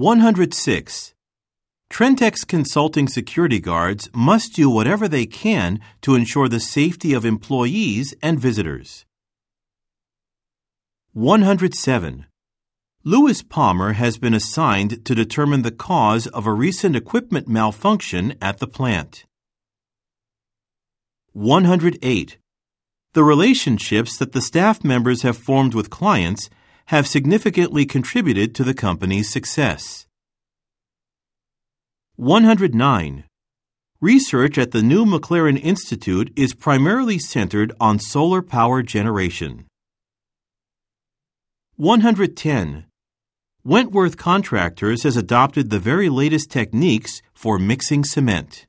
106. Trentex Consulting security guards must do whatever they can to ensure the safety of employees and visitors. 107. Lewis Palmer has been assigned to determine the cause of a recent equipment malfunction at the plant. 108. The relationships that the staff members have formed with clients have significantly contributed to the company's success. 109. Research at the New McLaren Institute is primarily centered on solar power generation. 110. Wentworth Contractors has adopted the very latest techniques for mixing cement.